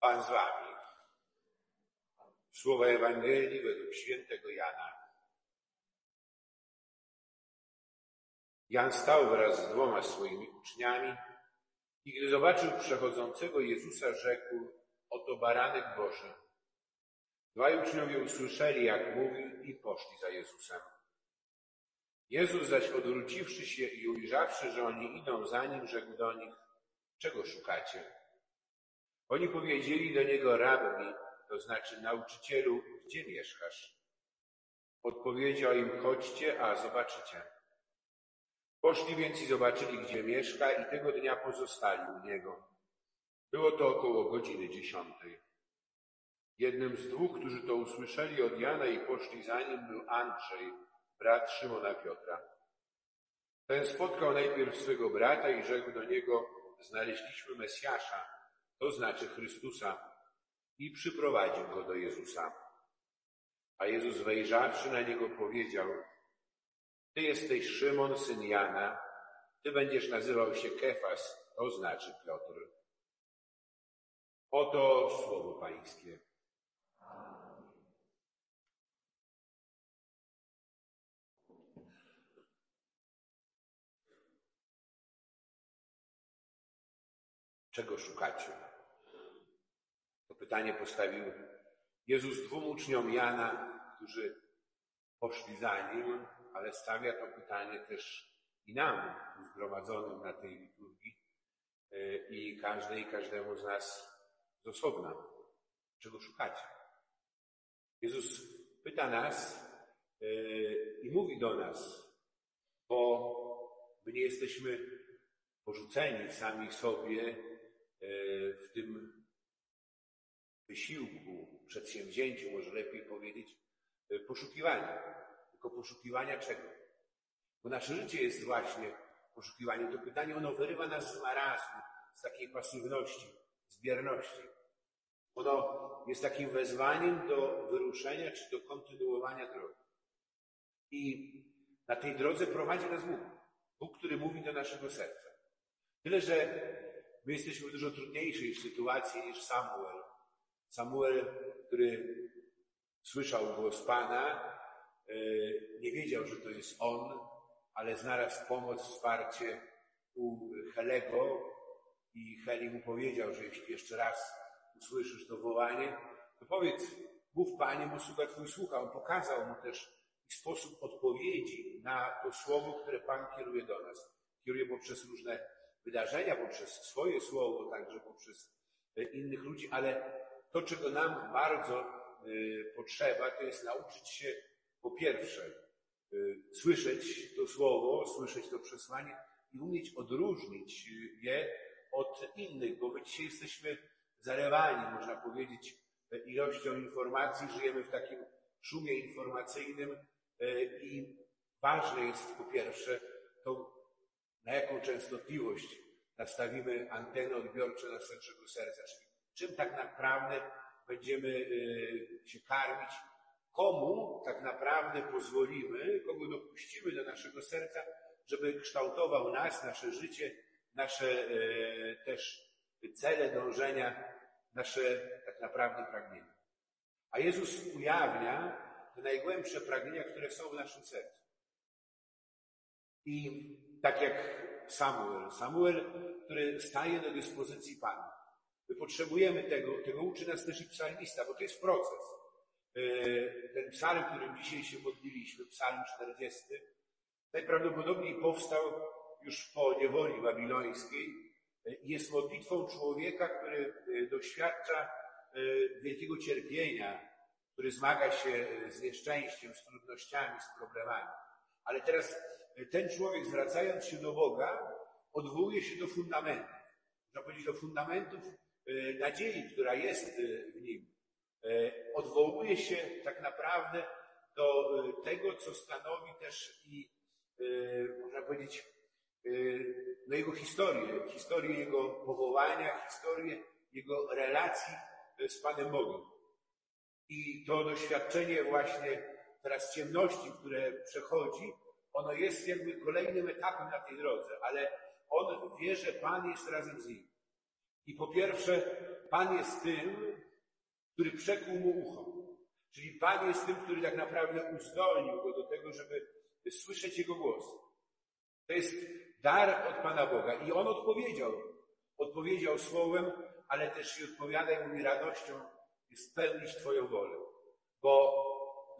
Pan z wami. Słowa Ewangelii według świętego Jana. Jan stał wraz z dwoma swoimi uczniami i gdy zobaczył przechodzącego Jezusa, rzekł, oto baranek Boży. Dwaj uczniowie usłyszeli, jak mówił i poszli za Jezusem. Jezus zaś odwróciwszy się i ujrzawszy, że oni idą za nim, rzekł do nich, czego szukacie? Oni powiedzieli do niego, rabbi, to znaczy nauczycielu, gdzie mieszkasz? Odpowiedział im, chodźcie, a zobaczycie. Poszli więc i zobaczyli, gdzie mieszka i tego dnia pozostali u niego. Było to około godziny dziesiątej. Jednym z dwóch, którzy to usłyszeli od Jana i poszli za nim, był Andrzej, brat Szymona Piotra. Ten spotkał najpierw swego brata i rzekł do niego, znaleźliśmy Mesjasza, to znaczy Chrystusa, i przyprowadził go do Jezusa. A Jezus wejrzawszy na niego powiedział, Ty jesteś Szymon, syn Jana, Ty będziesz nazywał się Kefas, to znaczy Piotr. Oto słowo Pańskie. Czego szukacie? To pytanie postawił Jezus dwóm uczniom Jana, którzy poszli za nim, ale stawia to pytanie też i nam, zgromadzonym na tej liturgii e, i każdej i każdemu z nas z osobna. Czego szukacie? Jezus pyta nas e, i mówi do nas, bo my nie jesteśmy porzuceni sami sobie w tym wysiłku, przedsięwzięciu, może lepiej powiedzieć, e, poszukiwania. Tylko poszukiwania czego? Bo nasze życie jest właśnie poszukiwaniem. To pytanie, ono wyrywa nas z marazmu, z takiej pasywności, z bierności. Ono jest takim wezwaniem do wyruszenia czy do kontynuowania drogi. I na tej drodze prowadzi nas Bóg. Bóg, który mówi do naszego serca. Tyle, że My jesteśmy w dużo trudniejszej sytuacji niż Samuel. Samuel, który słyszał głos Pana, e, nie wiedział, że to jest on, ale znalazł pomoc, wsparcie u Helego i Heli mu powiedział, że jeśli jeszcze raz usłyszysz to wołanie, to powiedz, mów Panie, bo sługa Twój słucha. On pokazał mu też sposób odpowiedzi na to słowo, które Pan kieruje do nas. Kieruje poprzez różne wydarzenia, poprzez swoje słowo, także poprzez e, innych ludzi, ale to, czego nam bardzo e, potrzeba, to jest nauczyć się po pierwsze e, słyszeć to słowo, słyszeć to przesłanie i umieć odróżnić je od innych, bo my dzisiaj jesteśmy zalewani, można powiedzieć, ilością informacji, żyjemy w takim szumie informacyjnym i ważne jest po pierwsze to na jaką częstotliwość nastawimy anteny odbiorcze naszego serca, czyli czym tak naprawdę będziemy y, się karmić, komu tak naprawdę pozwolimy, kogo dopuścimy do naszego serca, żeby kształtował nas, nasze życie, nasze y, też cele, dążenia, nasze tak naprawdę pragnienia. A Jezus ujawnia te najgłębsze pragnienia, które są w naszym sercu. I tak jak Samuel. Samuel, który staje do dyspozycji Pana. My potrzebujemy tego, tego uczy nas też i psalmista, bo to jest proces. E, ten psalm, którym dzisiaj się modliliśmy, psalm 40, najprawdopodobniej powstał już po niewoli babilońskiej. E, jest modlitwą człowieka, który e, doświadcza wielkiego cierpienia, który zmaga się z nieszczęściem, z trudnościami, z problemami. Ale teraz ten człowiek zwracając się do Boga, odwołuje się do fundamentów. Można powiedzieć do fundamentów e, nadziei, która jest e, w nim. E, odwołuje się tak naprawdę do tego, co stanowi też i, można powiedzieć, no jego historię, historię jego powołania, historię jego relacji z Panem Bogiem. I to doświadczenie właśnie teraz ciemności, które przechodzi, ono jest jakby kolejnym etapem na tej drodze, ale on wie, że Pan jest razem z nim. I po pierwsze, Pan jest tym, który przekuł mu ucho. Czyli Pan jest tym, który tak naprawdę uzdolnił go do tego, żeby słyszeć Jego głos. To jest dar od Pana Boga. I On odpowiedział. Odpowiedział słowem, ale też i odpowiada i mówi radością spełnić Twoją wolę. Bo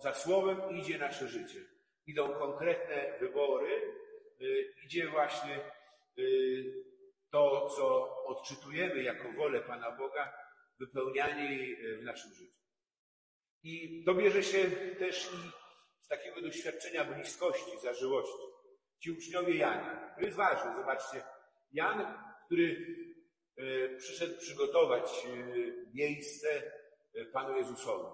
za słowem idzie nasze życie. Idą konkretne wybory, y, idzie właśnie y, to, co odczytujemy jako wolę Pana Boga, wypełnianie jej w naszym życiu. I to bierze się też i z takiego doświadczenia bliskości, zażyłości. Ci uczniowie Jana. To jest ważne. Zobaczcie, Jan, który przyszedł przygotować miejsce Panu Jezusowi,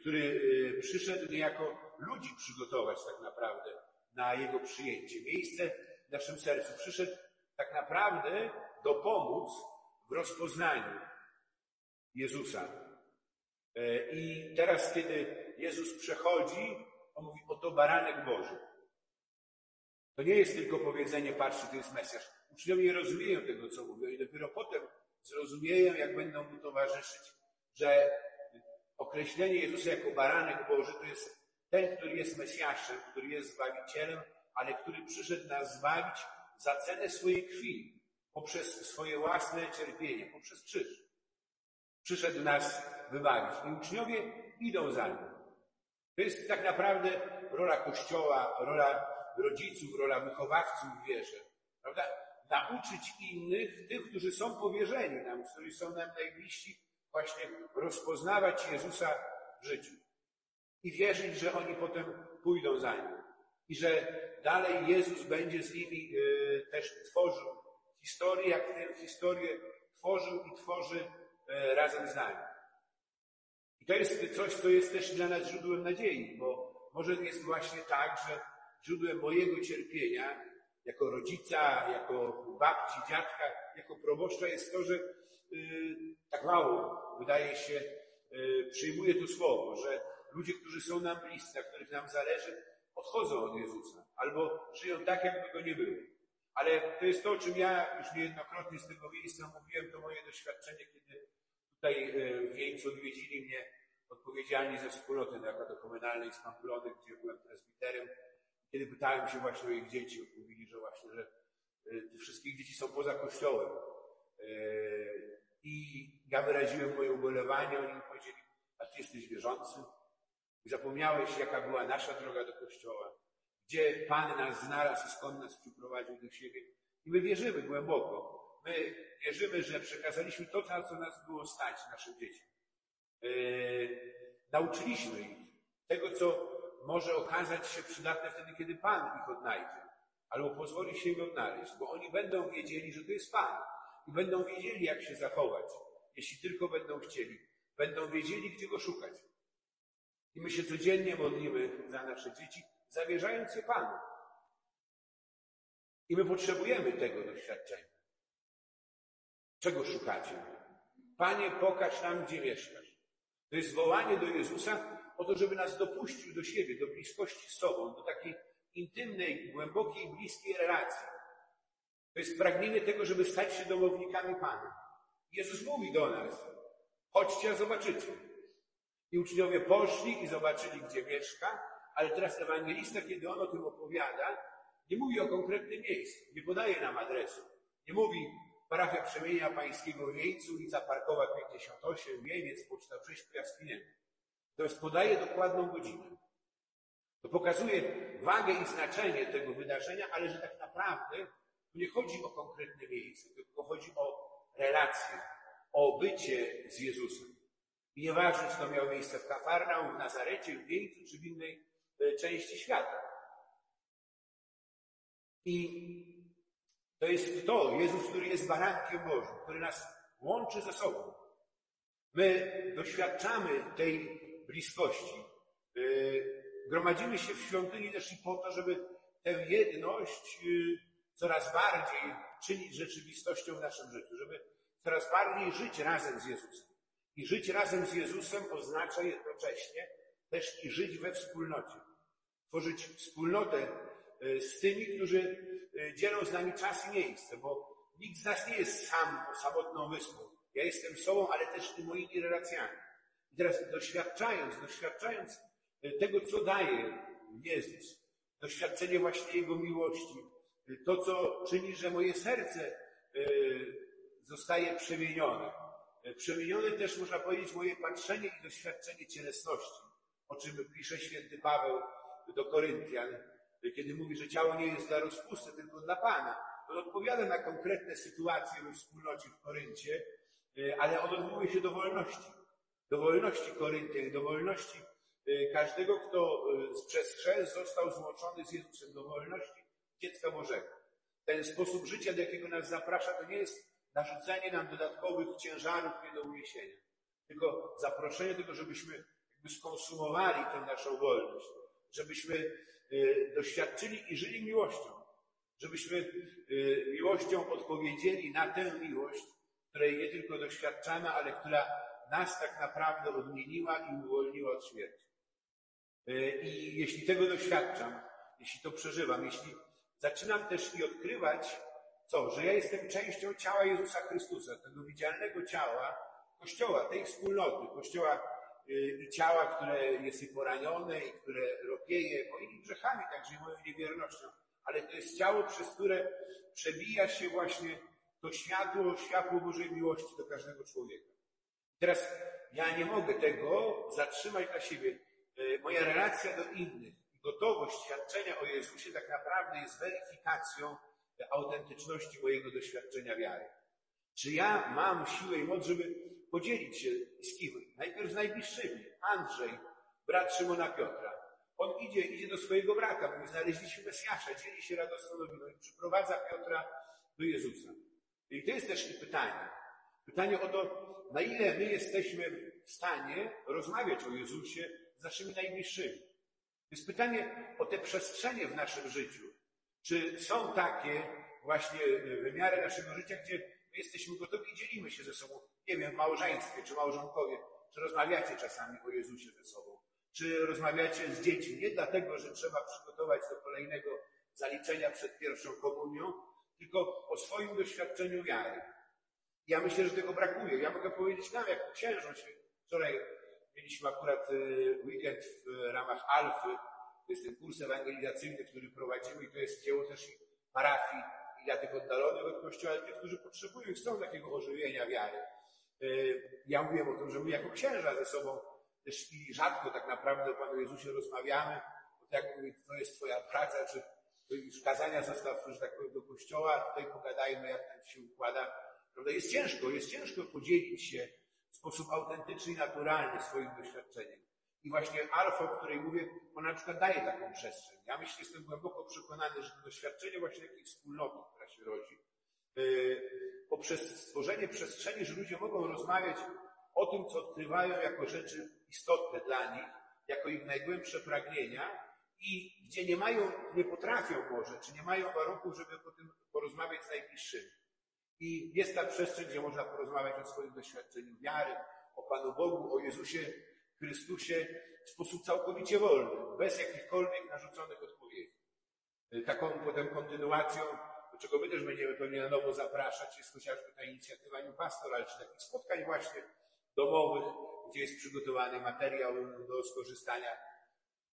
który przyszedł niejako ludzi przygotować tak naprawdę na Jego przyjęcie. Miejsce w naszym sercu. Przyszedł tak naprawdę dopomóc w rozpoznaniu Jezusa. I teraz, kiedy Jezus przechodzi, on mówi, oto baranek Boży. To nie jest tylko powiedzenie, patrzcie, to jest Mesjasz. Uczniowie nie rozumieją tego, co mówią i dopiero potem zrozumieją, jak będą mu towarzyszyć, że określenie Jezusa jako baranek Boży to jest ten, który jest Mesjaszem, który jest Zbawicielem, ale który przyszedł nas zbawić za cenę swojej krwi, poprzez swoje własne cierpienie, poprzez krzyż. Przyszedł nas wybawić. I uczniowie idą za nim. To jest tak naprawdę rola Kościoła, rola rodziców, rola wychowawców w wierze. Prawda? Nauczyć innych, tych, którzy są powierzeni nam, którzy są nam najbliżsi, właśnie rozpoznawać Jezusa w życiu. I wierzyć, że oni potem pójdą za Nim. I że dalej Jezus będzie z nimi y, też tworzył historię, jak tę historię tworzył i tworzy y, razem z nami. I to jest coś, co jest też dla nas źródłem nadziei, bo może jest właśnie tak, że źródłem mojego cierpienia jako rodzica, jako babci, dziadka, jako proboszcza jest to, że yy, tak mało, wydaje się, yy, przyjmuje to słowo, że ludzie, którzy są nam bliscy, na których nam zależy, odchodzą od Jezusa albo żyją tak, jakby go nie było. Ale to jest to, o czym ja już niejednokrotnie z tego miejsca mówiłem, to moje doświadczenie, kiedy Tutaj e, w Wieńcu odwiedzili mnie odpowiedzialni ze wspólnoty narodowo-komunalnej z Pamplony, gdzie byłem prezbiterem. Kiedy pytałem się właśnie o ich dzieci, mówili, że właśnie, że e, te wszystkie dzieci są poza kościołem. E, I ja wyraziłem moje ubolewanie, oni mi powiedzieli, a ty jesteś wierzący? Zapomniałeś, jaka była nasza droga do kościoła, gdzie Pan nas znalazł i skąd nas przyprowadził do siebie. I my wierzymy głęboko, My wierzymy, że przekazaliśmy to, co nas było stać naszym dzieciom. Yy, nauczyliśmy ich tego, co może okazać się przydatne wtedy, kiedy Pan ich odnajdzie, albo pozwoli się im odnaleźć, bo oni będą wiedzieli, że to jest Pan i będą wiedzieli, jak się zachować, jeśli tylko będą chcieli. Będą wiedzieli, gdzie go szukać. I my się codziennie modlimy za nasze dzieci, zawierzając je Panu. I my potrzebujemy tego doświadczenia. Czego szukacie? Panie, pokaż nam, gdzie mieszkasz. To jest wołanie do Jezusa o to, żeby nas dopuścił do siebie, do bliskości z sobą, do takiej intymnej, głębokiej, bliskiej relacji. To jest pragnienie tego, żeby stać się domownikami Pana. Jezus mówi do nas, chodźcie, a zobaczycie. I uczniowie poszli i zobaczyli, gdzie mieszka, ale teraz ewangelista, kiedy on o tym opowiada, nie mówi o konkretnym miejscu, nie podaje nam adresu. Nie mówi, Parafia Przemienia Pańskiego w Wieńcu, ulica Parkowa 58, Wieniec, poczta 6, Piaskinienko. To jest podaje dokładną godzinę. To pokazuje wagę i znaczenie tego wydarzenia, ale że tak naprawdę tu nie chodzi o konkretne miejsce, tylko chodzi o relację, o bycie z Jezusem. I nieważne, czy to miało miejsce w Kafarnaum, w Nazarecie, w Wieńcu, czy w innej e, części świata. I to jest to, Jezus, który jest barankiem Bożym, który nas łączy ze sobą. My doświadczamy tej bliskości. Y, gromadzimy się w świątyni też i po to, żeby tę jedność y, coraz bardziej czynić rzeczywistością w naszym życiu, żeby coraz bardziej żyć razem z Jezusem. I żyć razem z Jezusem oznacza jednocześnie też i żyć we wspólnocie. Tworzyć wspólnotę y, z tymi, którzy dzielą z nami czas i miejsce, bo nikt z nas nie jest sam samotną wyspą. Ja jestem sobą, ale też i moimi relacjami. I teraz doświadczając, doświadczając e, tego, co daje Jezus, doświadczenie właśnie Jego miłości, e, to, co czyni, że moje serce e, zostaje przemienione. Przemienione też, można powiedzieć, moje patrzenie i doświadczenie cielesności, o czym pisze święty Paweł do Koryntian, kiedy mówi, że ciało nie jest dla rozpusty, tylko dla Pana. On odpowiada na konkretne sytuacje we wspólnocie w Koryncie, ale on odwołuje się do wolności do wolności Koryntian, do wolności y, każdego, kto przez chrzest został złączony z Jezusem, do wolności dziecka Bożego. Ten sposób życia, do jakiego nas zaprasza, to nie jest narzucenie nam dodatkowych ciężarów nie do uniesienia, tylko zaproszenie tego, żebyśmy jakby skonsumowali tę naszą wolność, żebyśmy y, doświadczyli i żyli miłością, żebyśmy miłością odpowiedzieli na tę miłość, której nie tylko doświadczamy, ale która nas tak naprawdę odmieniła i uwolniła od śmierci. E, I jeśli tego doświadczam, jeśli to przeżywam, jeśli zaczynam też i odkrywać, co, że ja jestem częścią ciała Jezusa Chrystusa, tego widzialnego ciała, Kościoła, tej wspólnoty, Kościoła e, i ciała, które jest i poranione, i które ropieje moimi grzechami, także i moją niewiernością, ale to jest ciało, przez które przebija się właśnie to światło, światło Bożej miłości do każdego człowieka. Teraz ja nie mogę tego zatrzymać dla siebie. E, moja relacja do innych i gotowość świadczenia o Jezusie tak naprawdę jest weryfikacją autentyczności mojego doświadczenia wiary. Czy ja mam siłę i moc, żeby podzielić się z kim? Najpierw z najbliższymi. Andrzej, brat Szymona Piotra. On idzie, idzie do swojego brata, mówi, znaleźliśmy Mesjasza, dzieli się radosną nowiną i przyprowadza Piotra do Jezusa. I to jest też pytanie. Pytanie o to, na ile my jesteśmy w stanie rozmawiać o Jezusie z naszymi najbliższymi. Jest pytanie o te przestrzenie w naszym życiu. Czy są takie właśnie wymiary naszego życia, gdzie my jesteśmy gotowi i dzielimy się ze sobą, nie wiem, w małżeństwie czy małżonkowie, czy rozmawiacie czasami o Jezusie ze sobą, czy rozmawiacie z dziećmi, nie dlatego, że trzeba przygotować do kolejnego zaliczenia przed pierwszą komunią, tylko o swoim doświadczeniu wiary. Ja myślę, że tego brakuje. Ja mogę powiedzieć nam, jak księżą się. Wczoraj mieliśmy akurat y, weekend w ramach Alfy. To jest ten kurs ewangelizacyjny, który prowadzimy i to jest dzieło też i parafii i dla tych oddalonych od Kościoła, tych, którzy potrzebują i chcą takiego ożywienia wiary. Y, ja mówiłem o tym, że my jako księża ze sobą też i rzadko tak naprawdę o Panu Jezusie rozmawiamy, bo tak mówię, to jest Twoja praca, czy już kazania zostaw, że tak powiem, do kościoła, tutaj pogadajmy, jak tam się układa Prawda? Jest ciężko, jest ciężko podzielić się w sposób autentyczny i naturalny swoim doświadczeniem. I właśnie alfa, o której mówię, ona na przykład daje taką przestrzeń. Ja myślę, jestem głęboko przekonany, że doświadczenie właśnie takiej wspólnoty, która się rodzi, yy, poprzez stworzenie przestrzeni, że ludzie mogą rozmawiać o tym, co odkrywają jako rzeczy istotne dla nich, jako ich najgłębsze pragnienia i gdzie nie mają, nie potrafią może, czy nie mają warunków, żeby po tym porozmawiać z najbliższymi. I jest ta przestrzeń, gdzie można porozmawiać o swoim doświadczeniu wiary, o Panu Bogu, o Jezusie Chrystusie w sposób całkowicie wolny, bez jakichkolwiek narzuconych odpowiedzi. Taką potem kontynuacją, do czego my też będziemy pewnie na nowo zapraszać, jest chociażby ta inicjatywa New Pastoral, czy takich spotkań właśnie domowych, gdzie jest przygotowany materiał do skorzystania,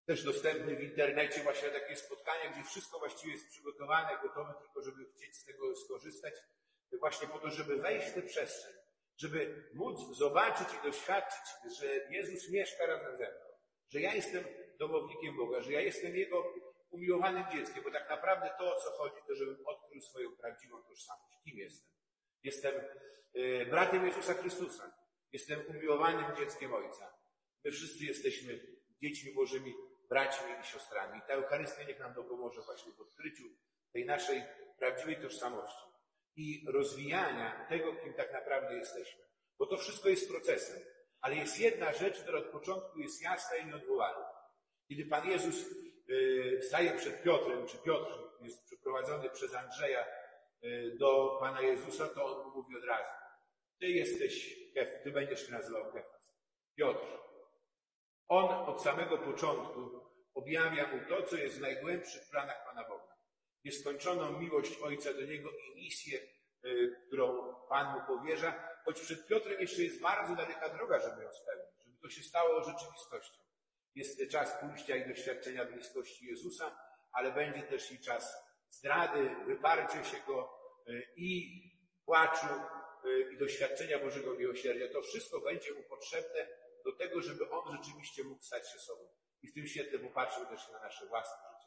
też dostępny w internecie, właśnie takie spotkania, gdzie wszystko właściwie jest przygotowane, gotowe tylko, żeby chcieć z tego skorzystać właśnie po to, żeby wejść w tę przestrzeń, żeby móc zobaczyć i doświadczyć, że Jezus mieszka razem ze mną, że ja jestem domownikiem Boga, że ja jestem Jego umiłowanym dzieckiem, bo tak naprawdę to, o co chodzi, to żebym odkrył swoją prawdziwą tożsamość. Kim jestem? Jestem y, bratem Jezusa Chrystusa. Jestem umiłowanym dzieckiem Ojca. My wszyscy jesteśmy dziećmi Bożymi, braćmi i siostrami. I ta Eucharystia niech nam dopomoże właśnie w odkryciu tej naszej prawdziwej tożsamości i rozwijania tego, kim tak naprawdę jesteśmy. Bo to wszystko jest procesem. Ale jest jedna rzecz, która od początku jest jasna i nieodwołalna. Kiedy Pan Jezus y, staje przed Piotrem, czy Piotr jest przeprowadzony przez Andrzeja y, do Pana Jezusa, to on mu mówi od razu. Ty jesteś Kef, ty będziesz się nazywał Kefas. Piotr. On od samego początku objawia mu to, co jest w najgłębszych planach Pana Boga nieskończoną miłość Ojca do Niego i misję, y, którą Pan mu powierza, choć przed Piotrem jeszcze jest bardzo daleka droga, żeby ją spełnić, żeby to się stało rzeczywistością. Jest czas pójścia i doświadczenia bliskości Jezusa, ale będzie też i czas zdrady, wyparcia się Go y, i płaczu y, i doświadczenia Bożego miłosierdzia. To wszystko będzie mu potrzebne do tego, żeby On rzeczywiście mógł stać się sobą. I w tym świetle popatrzył też na nasze własne życie.